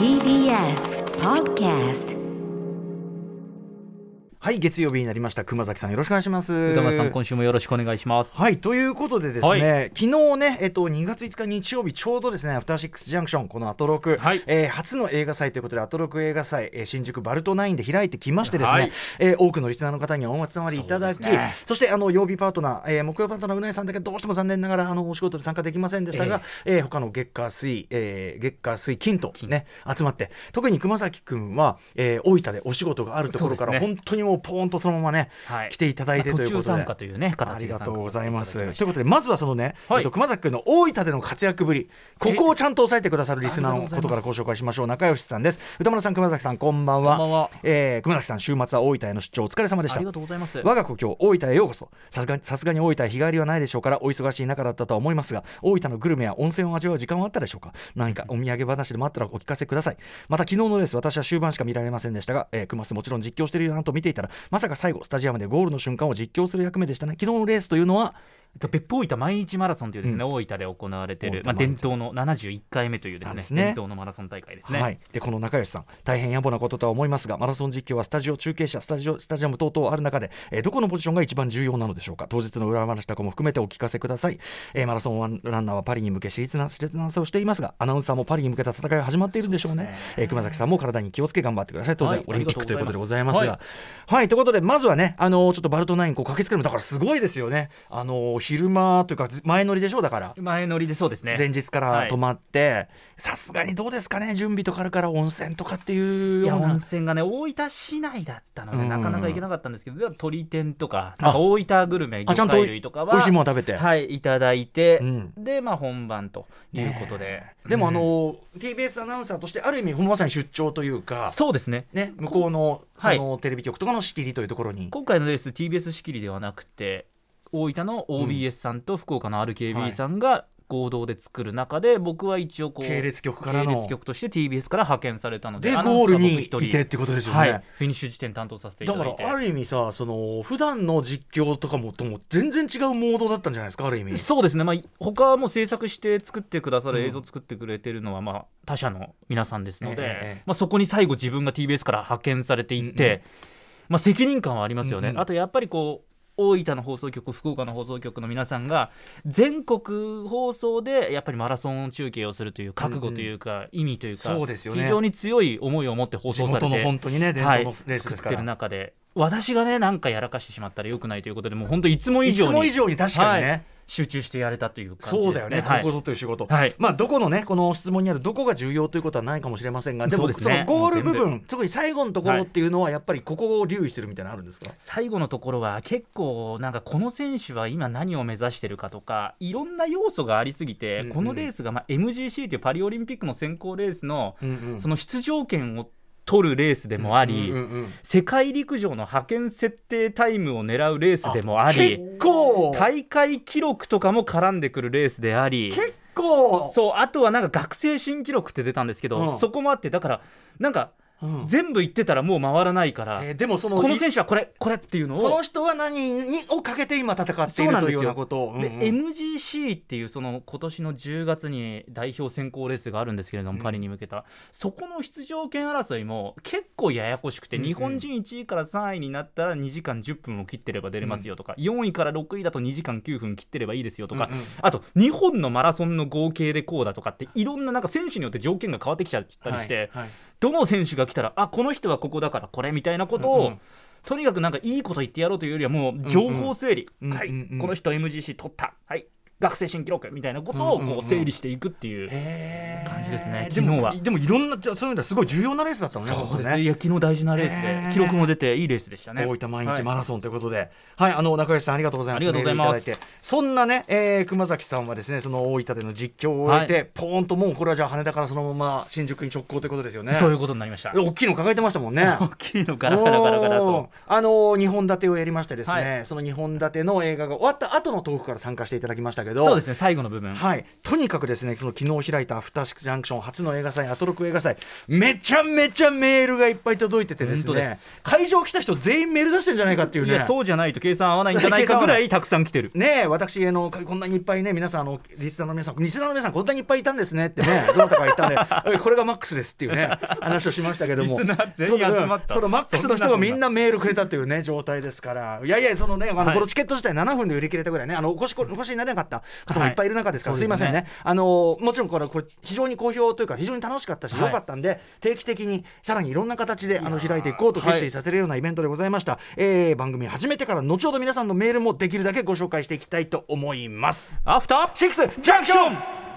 TBS Podcast はい月曜日になりました。熊崎さんよろしくお願いします。歌丸さん今週もよろしくお願いします。はいということでですね、はい。昨日ねえっと2月5日日曜日ちょうどですねアフターシックスジャンクションこのアトロク、はい。えー初の映画祭ということでアトロク映画祭、えー新宿バルトナインで開いてきましてですね、はい。えー多くのリスナーの方にお集まりいただきそ,、ねしてあの曜日パートナー、えー木曜パートナーうなえさんだけどうしても残念ながらあのお仕事で参加できませんでしたが、えー。他の月火水、えー月火水金とね集まって特に熊崎君は、えー大分でお仕事があるところから、本当にもうポーンとそのままね、はい来ていただいてということで。まあ途中参加というね形あでりがとうございます。ということで、まずはそのね、はいえっと、熊崎君の大分での活躍ぶり、ここをちゃんと押さえてくださるリスナーのことからご紹介しましょう。仲良しさんです。歌村さん、熊崎さん、こんばんは。こんばんはえー熊崎さん、週末は大分への出張、お疲れ様でしたありが。とうございます我が故郷大分へようこそさすがさすがに大分へ日帰りはないでしょうからお忙しい中だったとは思いますが大分のグルメや温泉を味わう時間はあったでしょうか？何かお土産話でもあったらお聞かせくださいまた昨日のレース私は終盤しか見られませんでしたが、えー、熊須もちろん実況しているなと見ていたらまさか最後スタジアムでゴールの瞬間を実況する役目でしたね。昨日のレースというのは別府大分毎日マラソンというですね、う大分で行われている、まあ、伝統の71回目というですねね。伝統のマラソン大会ですね、はい、でこの仲良しさん大変野暮なこととは思いますがマラソン実況はスタジオ中継車スタジオスタジアム等々ある中で、えーどこのポジションが一番重要なのでしょうか？当日の裏話とかも含めてお聞かせください、えーマラソンランナーはパリに向け熾烈な熾烈な争いをしていますがアナウンサーもパリに向けた戦いが始まっているんでしょうね。えー熊崎さんも体に気をつけ頑張ってください。当然、はいオリンピックということでございますが。ざい。はい、ということでまずはねあのーちょっとバルトナインこう駆けつけるのだからすごいですよね。あのー昼間というか前乗りでしょうだから。前乗りでそうですね。前日から泊まってさすがにどうですかね準備とかあるから温泉とかっていういや温泉がね大分市内だったので、うん。なかなか行けなかったんですけどでは鶏天とか大分グルメ魚あちゃんと介類とかは美味しいもの食べて、はいいただいて、うん。でまあ本番ということで、ねでもあの、TBS アナウンサーとしてある意味まさに出張というかそうですね。ね向こうのそはい。のテレビ局とかの仕切りというところに、今回のレース TBS 仕切りではなくて大分の OBS さんと福岡の RKB さんが合同で作る中で僕は一応こう系列局からの。系列局として TBS から派遣されたのでゴールにいてってことですよね、はい、フィニッシュ時点担当させていだただいて。からある意味さその普段の実況とかもとも全然違うモードだったんじゃないですかある意味。そうですね、まあ、他も制作して作ってくださるうん。映像作ってくれてるのは、まあ、他社の皆さんですので、ええええまあ、そこに最後自分が TBS から派遣されていって、うんうん。まあ、責任感はありますよね、うんうん。あとやっぱりこう大分の放送局福岡の放送局の皆さんが全国放送でやっぱりマラソン中継をするという覚悟というか、意味というかそうですよね。非常に強い思いを持って放地送されて元の本当にね伝統のレースです作ってるから、中で私がねなんかやらかしてしまったらよくないということでもう本当いつも以い上につも以上に確かにね、はい。集中してやれたという感じですね。そうだよね、はい。ここぞという仕事、はい。まあどこのねこの質問にあるどこが重要ということはないかもしれませんがでもそのゴール部分特に最後のところっていうのはやっぱりここを留意するみたいなのあるんですか、最後のところは結構なんかこの選手は今何を目指してるかとかいろんな要素がありすぎて、うんうん。このレースがまあ MGC というパリオリンピックの選考レースのうんうん。その出場権を取るレースでもあり、うんうんうん世界陸上の派遣設定タイムを狙うレースでもあり結構。大会記録とかも絡んでくるレースであり。結構。そうあとはなんか学生新記録って出たんですけど、うん。そこもあってだからなんかうん。全部言ってたらもう回らないから、えーでもそのこの選手はこれこれっていうのをこの人は何にをかけて今戦っていそうなんですよるというようなことをで、うんうん。MGC っていうその今年の10月に代表選考レースがあるんですけれども、うん。パリに向けたそこの出場権争いも結構ややこしくて、うんうん。日本人1位から3位になったら2時間10分を切ってれば出れますよとか、4位から6位だと2時間9分切ってればいいですよとか、うんうん。あと2本のマラソンの合計でこうだとかっていろんななんか選手によって条件が変わってきちゃったりして、はいはい。どの選手が来たらあこの人はここだからこれみたいなことを、うんうん。とにかくなんかいいこと言ってやろうというよりはもう情報整理、はい、この人 MGC 取った。はい学生新記録みたいなことをうんうんうこうん整理していくっていう、感じですね。でも昨日は。でもいろんなじゃあそういうのはすごい重要なレースだったのねそうですね。ね。いや昨日大事なレースで記録も出ていいレースでしたね。大分毎はい日マラソンということで、はい、あの中吉さんありがとうございます。ありがとうございます。そんなね、えー熊崎さんはですね、その大分での実況を終えて、はポーンともうこれはじゃあ羽田からそのまま新宿に直行ということですよね。そういうことになりました。大きいの抱えてましたもんね。大きいのガラガラガラガラと。あの2本立てをやりましてですね、はその2本立ての映画が終わった後のトークから参加していただきましたけけどそうですね最後の部分。はい、とにかくですねその昨日開いたアフターシックスジャンクション初の映画祭アトロク映画祭めちゃめちゃメールがいっぱい届いててですね会場来た人全員メール出してるんじゃないかっていうね。いやそうじゃないと計算合わないんじゃないかぐらい。たくさん来てる。ねえ私あのこんなにいっぱいね皆さんあのリスナーの皆さんリスナーの皆さんこんなにいっぱいいたんですねってねどなたかが言ったんでえ これがマックスですっていうね話をしましたけども。そのマックスの人がみんなメールくれたっていうね状態ですから。いやいやそのねあの、はい。このチケット自体7分で売り切れたぐらいねあのお越しお越しになれなかった方もい。っぱいいる中ですから、はいすいませんね。あのもちろんこれこれ非常に好評というか非常に楽しかったし、はい。良かったんで定期的にさらにいろんな形であの開いていこうと決意させるようなイベントでございました、えー番組始めてから後ほど皆さんのメールもできるだけご紹介していきたいと思います。アフターシックスジャンクション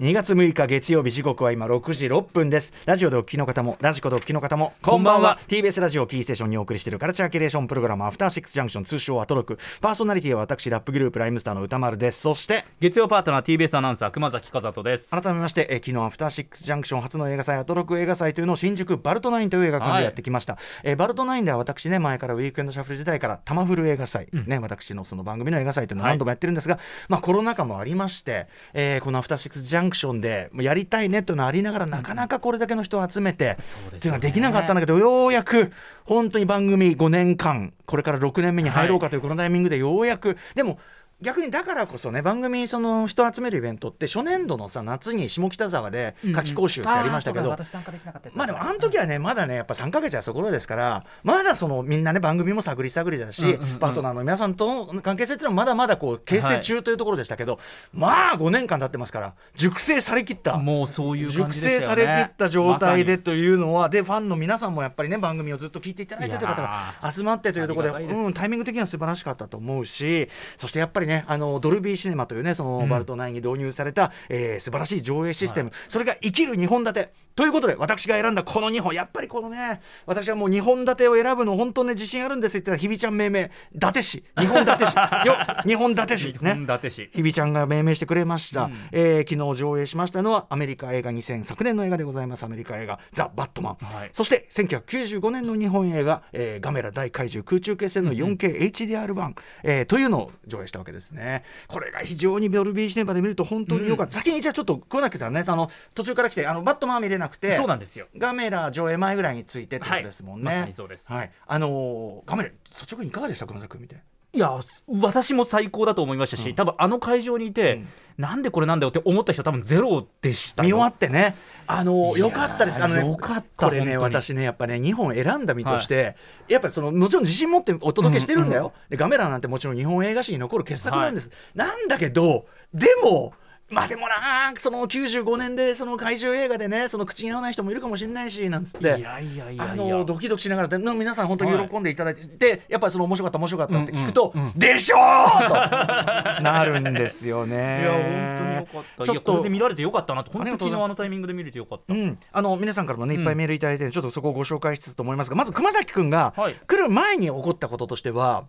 2月6日月曜日時刻は今6時6分です。ラジオでお聞きの方もラジコでお聞きの方もこんばんは。TBS ラジオキーステーションにお送りしているカルチャーキュレーションプログラムアフターシックスジャンクション通称アトロク。パーソナリティは私ラップグループライムスターの宇多丸です。そして月曜パートナー TBS アナウンサー熊崎風斗です。改めまして、えー昨日アフターシックスジャンクション初の映画祭アトロク映画祭というのを新宿バルトナインという映画館でやってきました、えーバルトナインでは私ね前からウィークエンドシャッフル時代からタマフル映画祭、ね私のその番組の映画祭というのを何度もやってるんですが、まあコロナ禍もありまして、えーこのアフターシックスジャンクションでやりたいねというのはありながらなかなかこれだけの人を集めて、っていうのはできなかったんだけどようやく本当に番組5年間これから6年目に入ろうかというこのタイミングでようやく、でも逆にだからこそね番組その人集めるイベントって初年度のさ夏に下北沢で夏季講習ってやりましたけど、まあでもあの時はねまだねやっぱ3か月やそころですからまだそのみんなね番組も探り探りだし、うんうんうん。パートナーの皆さんとの関係性っていうのはまだまだこう形成中というところでしたけど、まあ5年間経ってますから熟成されきった。もうそういう感熟成されきった状態でというのは、でファンの皆さんもやっぱりね番組をずっと聞いていただいてという方いがや集まってというところでうん、タイミング的には素晴らしかったと思うしそしてやっぱりねあのドルビーシネマというねそのうん。バルトナインに導入された、えー素晴らしい上映システム、それが生きる2本立て。ということで私が選んだこの2本。やっぱりこのね私はもう2本立てを選ぶの本当ね自信あるんです。って言ったらひびちゃん命名。伊達市2本立て市 よ2本立て市にね本立市ひびちゃんが命名してくれました、うん。えー昨日上映しましたのはアメリカ映画。2000昨年の映画でございます。アメリカ映画「ザ・バットマン」はい。そして1995年の日本映画「えーガメラ大怪獣空中決戦」の 4KHDR 版、えーというのを上映したわけですね。これが非常にドルビーシネマで見ると本当によかった、先にじゃあちょっと桑崎さんねあの途中から来てあのバットマンは見れなくてそうなんですよ。ガメラ上映前ぐらいについてってことですもんね、はい。まさにそうです。はい、あのーガメラ率直にいかがでした？熊崎君見ていや私も最高だと思いましたし、うん。多分あの会場にいて、うん。なんでこれなんだよって思った人多分ゼロでした。よ見終わってね、あのよかったです、あのね、よかったこれね、私ね、やっぱね、2本選んだ身として、やっぱりそのもちろん自信持ってお届けしてるんだよ、でガメラなんてもちろん日本映画史に残る傑作なんです、なんだけど、でも、まあでもなその95年でその怪獣映画でねその口に合わない人もいるかもしれないしなんつって。あのドキドキしながらでの皆さん本当に喜んでいただいて、でやっぱりその面白かった面白かったって聞くと、うんうん。うんでしょーとなるんですよね。いや本当によかった。ちょっとで見られてよかったなと本当に昨日あのタイミングで見れてよかった、うん、あの皆さんからもねいっぱいメールいただいて、ちょっとそこをご紹介しつつと思いますがまず熊崎君がはい。来る前に起こったこととしては、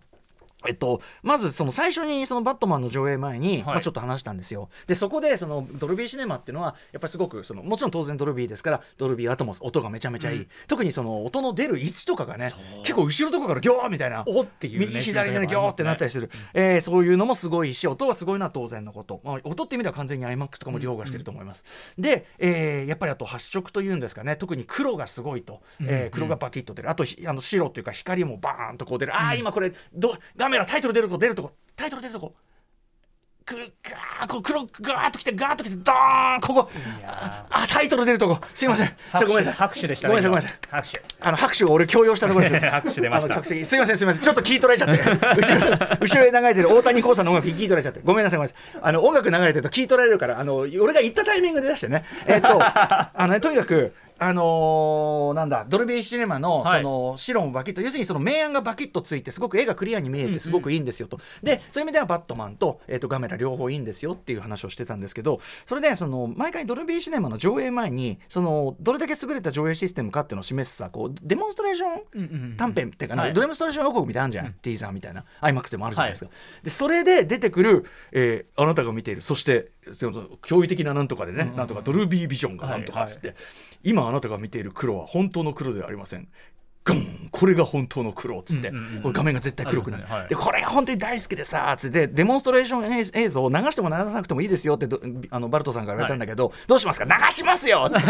えっと、まずその最初にそのバットマンの上映前に、はい。まあ、ちょっと話したんですよ。でそこでそのドルビーシネマっていうのはやっぱりすごくそのもちろん当然ドルビーですからドルビーアトモス音がめちゃめちゃいい、うん。特にその音の出る位置とかがね結構後ろとかからギョーみたいなおっていうね右左にギョーってなったりする、えーそういうのもすごいし音はすごいのは当然のこと、まあ、音って意味では完全に iMAX とかも凌駕してると思います、で、えーやっぱりあと発色というんですかね。特に黒がすごいと、えー黒がバキッと出る。あとひあの白っていうか光もバーンとこう出る、ああ今これど画面のタイトル出るとこ出るとこ。タイトル出るとこ。くガーこう黒ガーッときてガーッときてドーンここ。あタイトル出るとこ。すいません。ちょごめんなさい。拍手でしたごねめんなさいごめんなさい。拍手。あの拍手を俺強要したところですよ。拍手出ました。客席。すいませんすいません。ちょっと聞い取られちゃって。後ろ後ろへ流れてる。大谷光さんの音楽聞い取られちゃって。ごめんなさいごめんなさい。あの音楽流れてると聞い取られるからあの俺が言ったタイミングで出してね。えっとあのねとにかくあのーなんだドルビーシネマのはい。その白もバキッと、要するにその明暗がバキッとついてすごく絵がクリアに見えてすごくいいんですよと、でそういう意味ではバットマンと,、えー、とガメラ両方いいんですよっていう話をしてたんですけどそれでその毎回ドルビーシネマの上映前にそのどれだけ優れた上映システムかっていうのを示すさこうデモンストレーションうんうんうん短編っていうかな、はい。ドレムストレーション予告みたいなのあるじゃん、ティーザーみたいな。iMAX でもあるじゃないですか、でそれで出てくる、えーあなたが見ているそしてその驚異的ななんとかでね、うんうんうん。なんとかドルビービジョンがなんとかっつって、今あなたが見ている黒は本当の黒ではありませんゴンこれが本当の黒っつって、画面が絶対黒くなる、ね。はい。でこれが本当に大好きでさつって。デモンストレーション映映像を流しても流さなくてもいいですよってどあのバルトさんから言われたんだけど、どうしますか？流しますよっつって。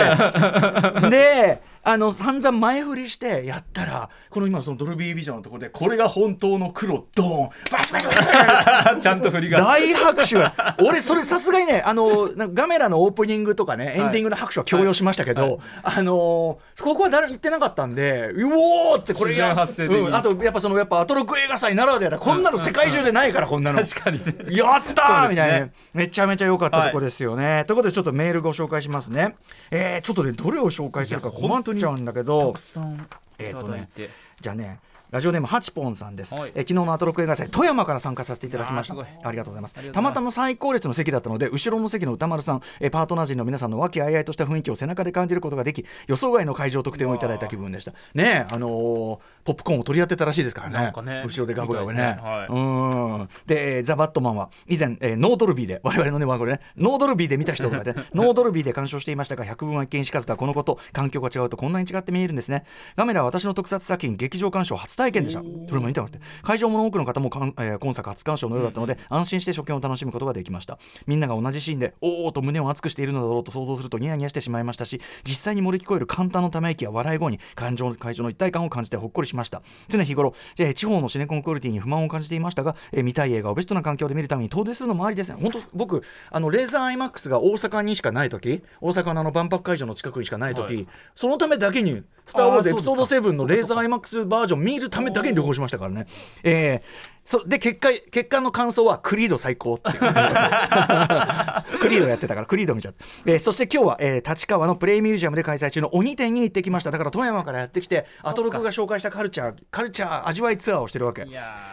であの散々前振りしてやったらこの今のそのドルビービジョンのところでこれが本当の黒ドーン。バシバシバシバシちゃんと振りが。大拍手。が俺それさすがにねあのガメラのオープニングとかねエンディングの拍手は強要しましたけど、あのここは誰言ってなかったんでうおーってこれやうんあとやっぱそのやっぱアトロック映画祭ならではだ。こんなの世界中でないからこんなの。確かにね。やったー、みたいなめちゃめちゃ良かったとこですよね、ということでちょっとメールご紹介しますね。えー、ちょっとねどれを紹介するか困っちゃうんだけど。さんえーとねいただいて。じゃあねラジオネームハチポンさんです、はい。えー昨日のアトロック映画祭富山から参加させていただきました。ありがとうございます。たまたま最高列の席だったので後ろの席の歌丸さん、えーパートナー陣の皆さんの和気あいあいとした雰囲気を背中で感じることができ予想外の会場特典をいただいた気分でした。ねえあのーポップコーンを取り合ってたらしいですからね。ね後ろでガブガブね。ね。はい。うん。で、えーザ・バットマンは以前、えーノードルビーで我々のねまあこれねノードルビーで見た人とかでノードルビーで鑑賞していましたが百聞は一見しかずだこのこと環境が違うとこんなに違って見えるんですね。ガメラは私の特撮作品劇場鑑賞初体験でしたそれも見たくて。会場もの多くの方もかん、えー今作初鑑賞のようだったので、安心して初見を楽しむことができました。みんなが同じシーンでおおと胸を熱くしているのだろうと想像するとニヤニヤしてしまいましたし実際に漏れ聞こえる簡単のため息や笑い声に感情会場の一体感を感じてほっこりしました。常日頃、えー地方のシネコンクオリティに不満を感じていましたが、えー見たい映画をベストな環境で見るために遠出するのもありですね。本当僕あのレーザー IMAX が大阪にしかない時大阪のあの万博会場の近くにしかない時、はい。そのためだけに「スター・ウォーズ」エピソードそうですか。7のレーザー IMAX バージョン見るためだけに旅行しましたからね。えーそで結果結果の感想はクリード最高っていう。クリードやってたからクリード見ちゃった、えーそして今日は、えー立川のプレイミュージアムで開催中の鬼店に行ってきました。だから富山からやってきてアトロクが紹介したカルチャーカルチャー味わいツアーをしてるわけ。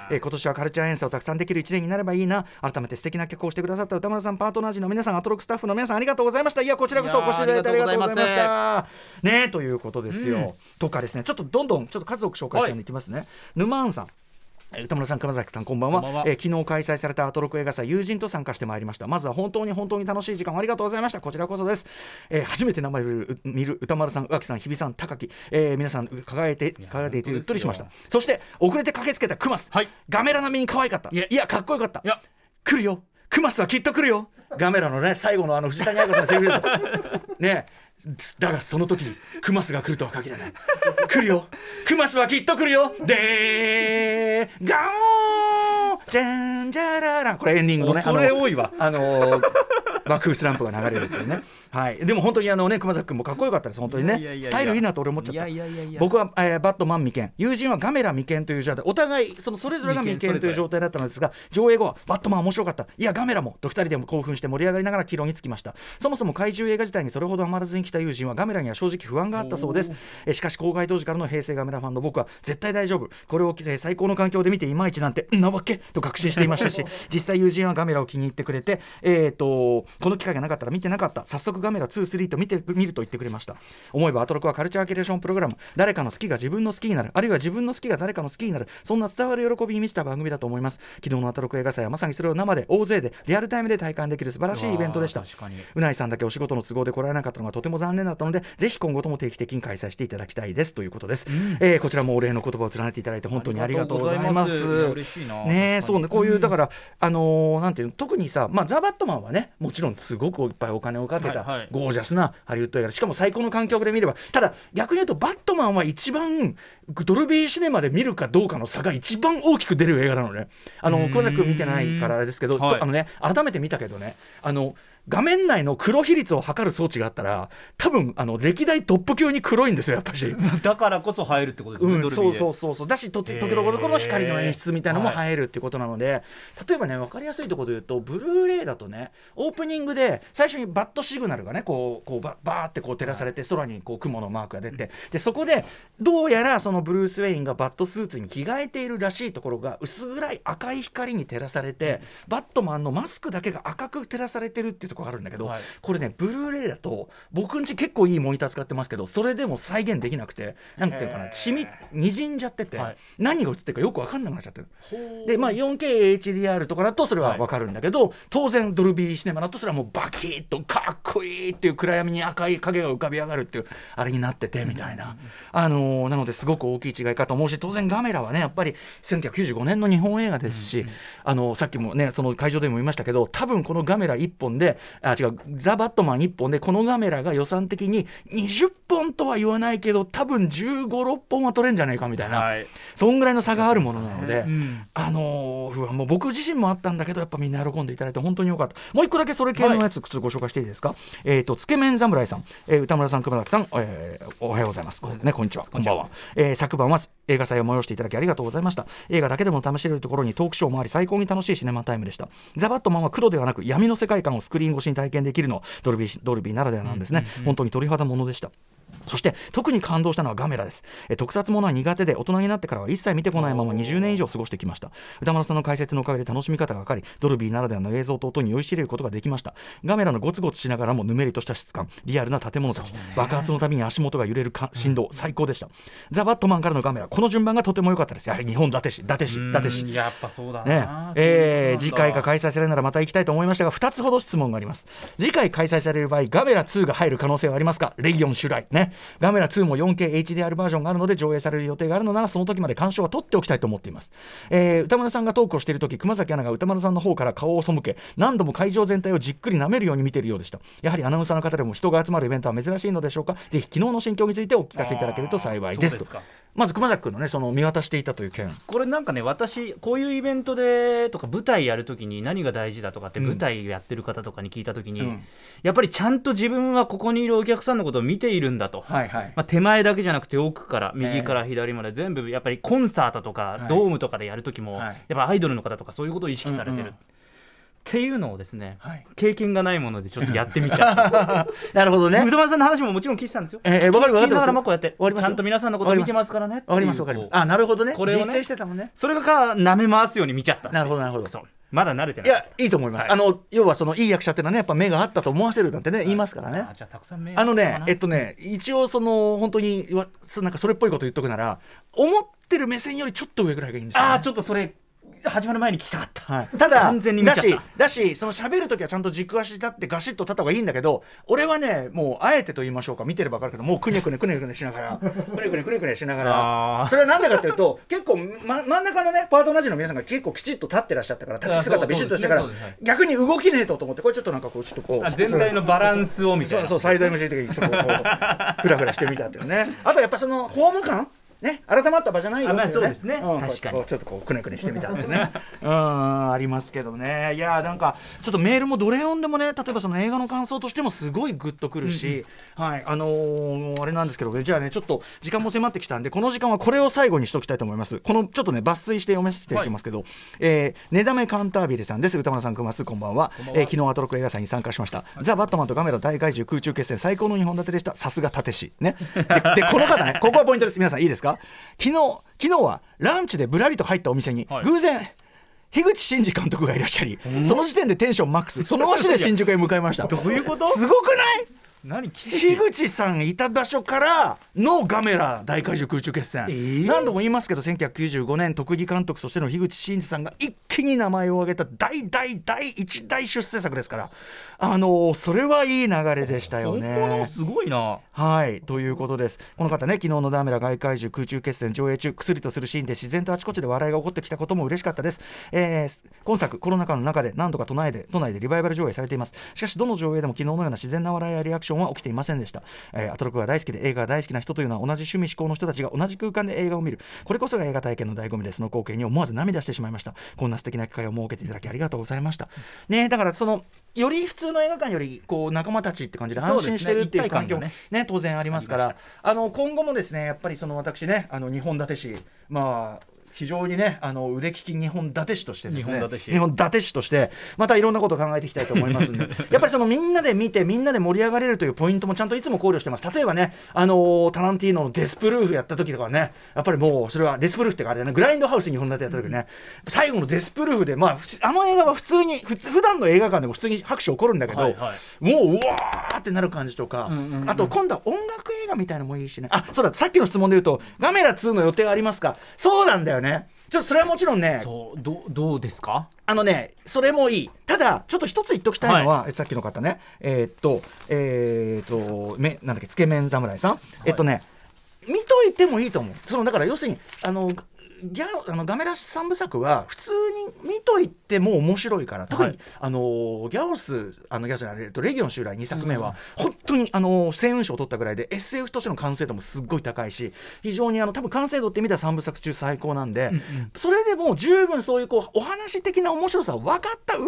えー今年はカルチャー演奏をたくさんできる1年になればいいな。改めて素敵な曲をしてくださった歌丸さんパートナー陣の皆さんアトロクスタッフの皆さんありがとうございました。いやこちらこそお越しいただいてありがとうございました。ねということですよ、うん。とかですね。ちょっとどんどんちょっと数多く紹介したいきますね、沼庵さん。えー歌村さん、熊崎さん、こんばんは。こんばんはえー昨日開催されたアトロク映画祭、友人と参加してまいりました。まずは本当に本当に楽しい時間をありがとうございました。こちらこそです。えー初めて名前を見る歌丸さん、宇垣さん、日比さん、高木、えー皆さん、輝いて、や輝いていてうっとりしました。そして、遅れて駆けつけたクマス、はいガメラ並みに可愛かった。いや、かっこよかったい。や来るよクマスはきっと来るよガメラのね最後のあの藤谷彩子さんのセリフですよ ねだがその時にクマスが来るとは限らない。来るよ。クマスはきっと来るよ。でーガーンじゃんじゃららんこれエンディングのね恐れ多いわ。あのー爆風スランプが流れるっていうね、はい、でも本当にあのね熊崎君もかっこよかったです。本当にね。スタイルいいなと俺思っちゃった。僕は、えーバットマン未見。友人はガメラ未見という状態。お互いそのそれぞれが未見という状態だったのですが上映後はバットマン面白かった。いやガメラもと2人でも興奮して盛り上がりながら帰路につきました。そもそも怪獣映画自体にそれほどハマらずに来た友人はガメラには正直不安があったそうです。えーしかし公開当時からの平成ガメラファンの僕は絶対大丈夫。これをえー最高の環境で見ていまいちなんてんなわけと確信していましたし。実際友人はガメラを気に入ってくれてえーとこの機会がなかったら見てなかった。早速ガメラ23と見てみると言ってくれました。思えばアトロクはカルチャーキュレーションプログラム。誰かの好きが自分の好きになる。あるいは自分の好きが誰かの好きになる。そんな伝わる喜びに満ちた番組だと思います。昨日のアトロク映画祭はまさにそれを生で大勢でリアルタイムで体感できる素晴らしいイベントでした。うないさんだけお仕事の都合で来られなかったのがとても残念だったのでぜひ今後とも定期的に開催していただきたいですということです、えーこちらもお礼の言葉を連ねていただいて本当にありがとうございます。ねそうね。こういうだから、あのーなんていうの特にさまあザ・バットマンはねもちろんすごくいっぱいお金をかけた、はい。はいゴージャスなハリウッド映画。でしかも最高の環境で見ればただ逆に言うとバットマンは一番ドルビーシネマで見るかどうかの差が一番大きく出る映画なのね。あのうーん。熊崎君見てないからあれですけど、あのね改めて見たけどね。あの画面内の黒比率を測る装置があったら多分あの歴代トップ級に黒いんですよやっぱし。だからこそ入るってことですね、うん、そうそうそうそう。だしと時々どころの光の演出みたいなのも入るっていうことなので、例えばね分かりやすいところで言うとブルーレイだとねオープニングで最初にバットシグナルがねこうこうババーってこう照らされて空にこう雲のマークが出て、でそこでどうやらそのブルース・ウェインがバットスーツに着替えているらしいところが薄暗い赤い光に照らされて、バットマンのマスクだけが赤く照らされてるっていうとかあるんだけど、はい。これねブルーレイだと僕んち結構いいモニター使ってますけどそれでも再現できなくてなんていうのかな染みにじんじゃってて、はい。何が映ってるかよく分かんなくなっちゃってる。でまあ 4KHDR とかだとそれは分かるんだけど、当然ドルビーシネマだとそれはもうバキッとかっこいいっていう暗闇に赤い影が浮かび上がるっていうあれになっててみたいな、あのーなのですごく大きい違いかと思うし当然ガメラはねやっぱり1995年の日本映画ですし、あのさっきもねその会場でも言いましたけど多分このガメラ1本であ違う。ザ・バットマン1本でこのガメラが予算的に20本とは言わないけど多分1 5 6本は取れんじゃないかみたいな、はい。そんぐらいの差があるものなので。うん。あのー不安もう僕自身もあったんだけどやっぱみんな喜んでいただいて本当によかった。もう一個だけそれ系のやつ、ちょっとご紹介していいですか？えっ、とつけ麺侍さん、えー歌村さん熊崎さん、えーおはようございます。ね。こんにちは。こんばんは、えー昨晩は映画祭を催していただきありがとうございました。映画だけでも試しれるところにトークショーもあり最高に楽しいシネマタイムでした。ザ・バットマンは黒ではなく闇の世界観をスクリーン越しに体験できるのはドルビードルビーならではなんですね、本当に鳥肌ものでしたそして特に感動したのはガメラです。え特撮ものは苦手で大人になってからは一切見てこないまま20年以上過ごしてきました。歌丸さんの解説のおかげで楽しみ方が分かりドルビーならではの映像と音に酔いしれることができました。ガメラのゴツゴツしながらもぬめりとした質感リアルな建物たち、爆発のたびに足元が揺れるか振動、最高でした。ザ・バットマンからのガメラこの順番がとても良かったです。やはり日本伊達市伊達市伊達市うんやっぱそうだね。な、えー次回が開催されるならまた行きたいと思いましたが2つほど質問があります。次回開催される場合ガメラ2が入る可能性はありますか？レギオン襲来。ねガメラ2も 4KHDR バージョンがあるので上映される予定があるのならその時まで鑑賞は取っておきたいと思っています、えー歌丸さんがトークをしている時熊崎アナが歌丸さんの方から顔を背け何度も会場全体をじっくり舐めるように見ているようでした。やはりアナウンサーの方でも人が集まるイベントは珍しいのでしょうか？ぜひ昨日の心境についてお聞かせいただけると幸いですと。か。まず熊崎君のねその見渡していたという件。これなんかね私こういうイベントでとか舞台やるときに何が大事だとかってうん。舞台やってる方とかに聞いたときに、うん。やっぱりちゃんと自分はここにいるお客さんのことを見ているんだと、はいはい。まあ、手前だけじゃなくて奥から右から左まで全部やっぱりコンサートとかい。ドームとかでやるときもはい。やっぱアイドルの方とかそういうことを意識されてる、うんうんっていうのをですねはい。経験がないものでちょっとやってみちゃった なるほどね。歌丸さんの話ももちろん聞いてたんですよ。えー、わかるわか聞きながってますらもこうやってわかりますちゃんと皆さんのことを見てますからねわかりますわかります。あなるほどね。これをね実践してたもんね。それが舐め回すように見ちゃった。なるほどなるほど。そうまだ慣れてない。いやいいと思います、はい。あの要はそのいい役者っていうのはねやっぱ目があったと思わせるなんてね、言いますからね。あじゃあたくさん目あのねえっとね一応その本当になんかそれっぽいこと言っとくなら思ってる目線よりちょっと上ぐらいがいいんですよ、ね、あーちょっとそれ始まる前に聞きたかった。はい、ただ完全に見ちゃった。だしだしその喋るときはちゃんと軸足立ってガシッと立った方がいいんだけど俺はねもうあえてと言いましょうか。見てれば分かるけどもうくねくねくねくねしながらくねくねくねくねしながら。それはなんでかっていうと結構、ま、真ん中のねパートナー陣の皆さんが結構きちっと立ってらっしゃったから立ち姿ビシッとしてからね逆に動きねえとと思ってこれちょっとなんかこうちょっとこう あ全体のバランスをみたいなそうそう最大の MC 的にちょっとこうフラフラしてみたっていうね。あとやっぱそのホーム感ね改まった場じゃないよっていうね。そうですね。ん確かに。こうちょっとこうくねくねしてみたっていうね。うんありますけどね。いやなんかちょっとメールもどれ読んでもね例えばその映画の感想としてもすごいグッとくるし、はいあのーあれなんですけどじゃあねちょっと時間も迫ってきたんでこの時間はこれを最後にしときたいと思います。このちょっとね抜粋して読ませていただきますけど、えー、ねだめカンタービレさんです。歌丸さんくますこんばんは。えー昨日アトロック映画祭に参加しました、ザ・バットマンとガメラ大怪獣空中決戦最高の2本立てでした。さすが立石ね。ででこの方ねここはポイントです。皆さんいいですか？昨日昨日はランチでぶらりと入ったお店に、はい。偶然樋口真嗣監督がいらっしゃり、その時点でテンションマックス。その足で新宿へ向かいました。どういうこと？すごくない？何奇樋跡口さんいた場所からのガメラ大怪獣空中決戦、ー何度も言いますけど1995年特技監督としての樋口真嗣さんが一気に名前を挙げた大大大一大出世作ですから。あのーそれはいい流れでしたよ本ね。物すごいな。はいということです。この方ね昨日のダメラ外怪獣空中決戦上映中薬とするシーンで自然とあちこちで笑いが起こってきたことも嬉しかったです、えー今作コロナ禍の中で何度か都内で都内でリバイバル上映されています。しかしどの上映でも昨日のような自然な笑いやリアクションは起きていませんでした、えーアトロクが大好きで映画が大好きな人というのは同じ趣味思考の人たちが同じ空間で映画を見る。これこそが映画体験の醍醐味でその光景に思わず涙してしまいました。こんな素敵な機会を設けていただきありがとうございました。ねだからそのより普通の映画館よりこう仲間たちって感じで安心してるっていう環境ね当然ありますから。あの今後もですねやっぱりその私ねあの日本立て市まあ非常にねあの腕利き日本伊達師としてですね。日本伊達師。日本伊達師としてまたいろんなことを考えていきたいと思いますんで。やっぱりそのみんなで見てみんなで盛り上がれるというポイントもちゃんといつも考慮してます。例えばねあのータランティーノのデスプルーフやった時とかはねやっぱりもうそれはデスプルーフってかあれだね。グラインドハウス日本立てやった時ね、最後のデスプルーフでまああの映画は普通にふ普段の映画館でも普通に拍手起こるんだけど、はいはい。もううわーってなる感じとか、んうんうんあと今度は音楽映画みたいなのもいいしね。あそうださっきの質問で言うとガメラ2の予定はありますか？そうなんだよねちょっとそれはもちろんねそうどうどうですか？あのね、それもいい。ただ、ちょっと一つ言っときたいのは、えさっきの方ね、えーっと、えーっと、め、なんだっけ、つけ麺侍さん。えっとね、見といてもいいと思う。その、だから要するに、あの、ギャあのガメラ三部作は普通に見といても面白いから特に、はいあのギャオスあのギャオスとレギオン襲来2作目は、本当にあの星雲賞を取ったぐらいで SF としての完成度もすっごい高いし非常にあの多分完成度って見たら三部作中最高なんで、それでもう十分そういうこうお話的な面白さを分かった上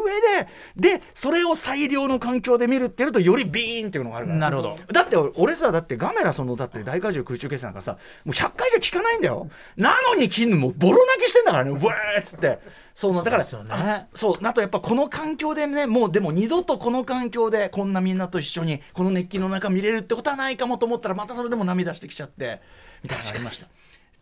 ででそれを最良の環境で見るってやるとよりビーンっていうのがあるから。なるほど。だって俺さだってガメラそのだって大怪獣空中決戦なんかさもう100回じゃ聞かないんだよ。なのに絹もうボロ泣きしてんだからね。うわーっつって。そうだからそうね。そうあとやっぱこの環境でねもうでも二度とこの環境でこんなみんなと一緒にこの熱気の中見れるってことはないかもと思ったらまたそれでも涙してきちゃってみたいなありました。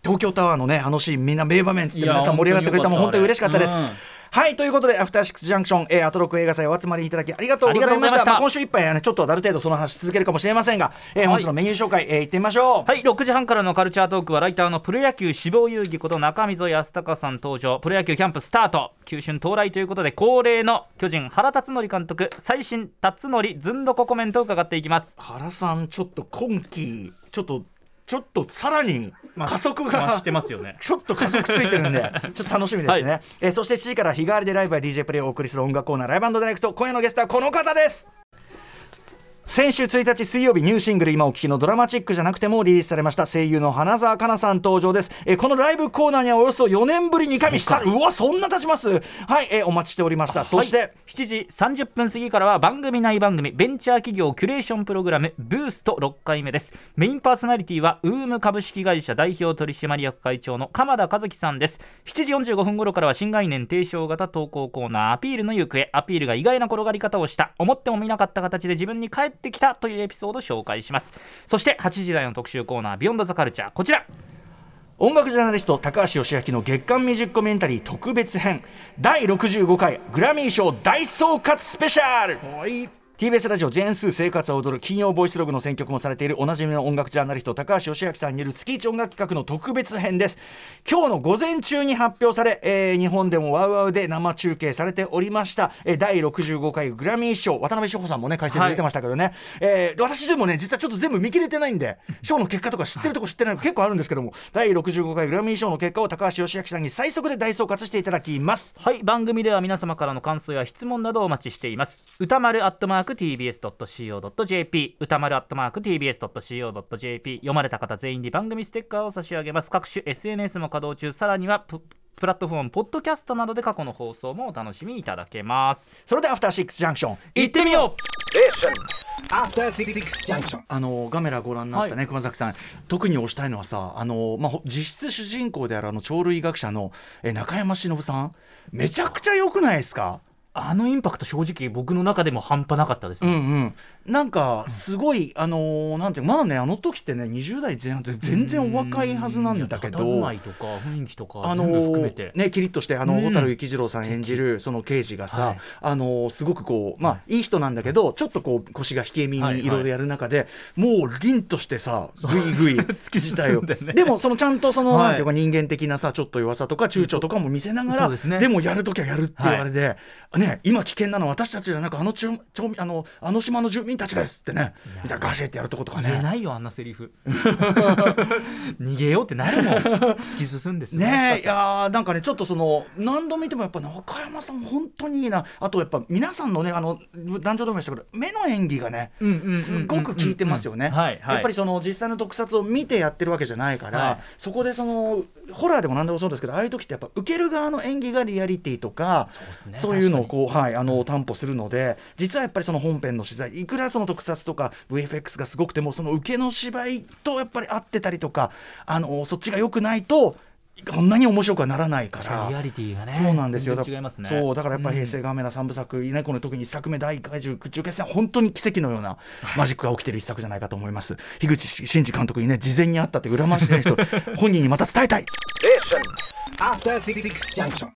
東京タワーのねあのシーンみんな名場面っつって皆さん盛り上がってくれたもん本当に嬉しかったです、うんはいということでアフターシックスジャンクション、えー、アトロック映画祭お集まりいただきありがとうございました。まあ今週いっぱいはねちょっとある程度その話続けるかもしれませんが、えー本日のメニュー紹介、えー、いってみましょう。はい6時半からのカルチャートークはライターのプロ野球志望遊戯こと中溝康隆さん登場。プロ野球キャンプスタート。球春到来ということで恒例の巨人原辰徳監督最新辰徳ずんどこコメントを伺っていきます。原さんちょっと今季ちょっとちょっとさらに加速が、まあしてますよね ちょっと加速ついてるんで、ちょっと楽しみですね。えーそして7時から日替わりでライブや DJ プレイをお送りする音楽コーナー、ライブダイレクト。今夜のゲストはこの方です。先週1日水曜日ニューシングル今お聞きのドラマチックじゃなくてもリリースされました声優の花澤香菜さん登場です。えーこのライブコーナーにはおよそ4年ぶり2回目さうわそんな経ちます。はい、えーお待ちしておりました。そして、はい7時30分過ぎからは番組内番組ベンチャー企業キュレーションプログラムブースト6回目です。メインパーソナリティはウーム株式会社代表取締役会長の鎌田和樹さんです。7時45分頃からは新概念提唱型投稿コーナーアピールの行方アピールが意外な転がり方をした思ってもみなかった形で自分に返ってきたというエピソードを紹介します。そして8時台の特集コーナービヨンドザカルチャーこちら。音楽ジャーナリスト高橋義明の月間ミュージックコメンタリー特別編。第65回グラミー賞大総括スペシャル TBS ラジオジェーンスー生活を踊る金曜ボイスログの選曲もされているおなじみの音楽ジャーナリスト高橋義明さんによる月一音楽企画の特別編です。今日の午前中に発表され、えー日本でもワウワウで生中継されておりました、えー第65回グラミー賞渡辺志保さんもね解説で出てましたけどね、えー私でもね実はちょっと全部見切れてないんで賞の結果とか知ってるとこ知ってないの結構あるんですけども第65回グラミー賞の結果を高橋義明さんに最速で大総括していただきます。はい。番組では皆様からの感想や質問などをお待ちしています。歌丸アットマーク TBS.CO.JP 歌丸アットマーク TBS.CO.JP 読まれた方全員に番組ステッカーを差し上げます。各種 SNS も稼働中さらにはププラットフォームポッドキャストなどで過去の放送もお楽しみいただけます。それではアフターシックスジャンクション行ってみよ After Six Junction. あのガメラご覧になったね、熊崎さん。特に推したいのはさあの、まあ、ほ実質主人公であるあの鳥類学者のえ中山忍さん。めちゃくちゃ良くないですか？うあのインパクト正直僕の中でも半端なかったですね、うんうん。なんかすごい、あのーなんていうまだねあの時ってね20代前半全然お若いはずなんだけど、いや佇まいとか雰囲気とかあの全部含めて、ねキリッとしてあのうん。蛍幸次郎さん演じるその刑事がさ、はい。あのすごくこうまあい。い人なんだけどちょっとこう腰が引け耳はいはい。いろいろやる中で、もう凛としてさぐいぐい 突き進んでね。でもそのちゃんとその、はい。なんていうか人間的なさちょっと弱さとか躊躇とかも見せながらですね。でもやるときはやるって言われて、ね今危険なのは私たちじゃなくあのちゅちょあのあの島の住民たちですってね。みたいなガシってやるとことかね。言えないよあんなセリフ。逃げようってなるもん。突き進んですねえいやーなんかねちょっとその何度見てもやっぱ中山さん本当にいいな。あとやっぱ皆さんのねあの男女同盟したけど目の演技がねすごく効いてますよね。やっぱりその実際の特撮を見てやってるわけじゃないから、はい。そこでそのホラーでも何でもそうですけどああいう時ってやっぱ受ける側の演技がリアリティとかそうね。そういうのをこう、はい、あの担保するので実はやっぱりその本編の取材いくらその特撮とか VFX がすごくてもその受けの芝居とやっぱり合ってたりとかあのそっちが良くないとこんなに面白くはならないからリアリティがねそうなんですよ。違いますねそうだからやっぱりうん平成ガメラ三部作、ね、この特に一作目第一回中決戦本当に奇跡のようなマジックが起きている一作じゃないかと思います。樋口真嗣監督にね事前にあったって裏回しない人本人にまた伝えたい。After Six Junction.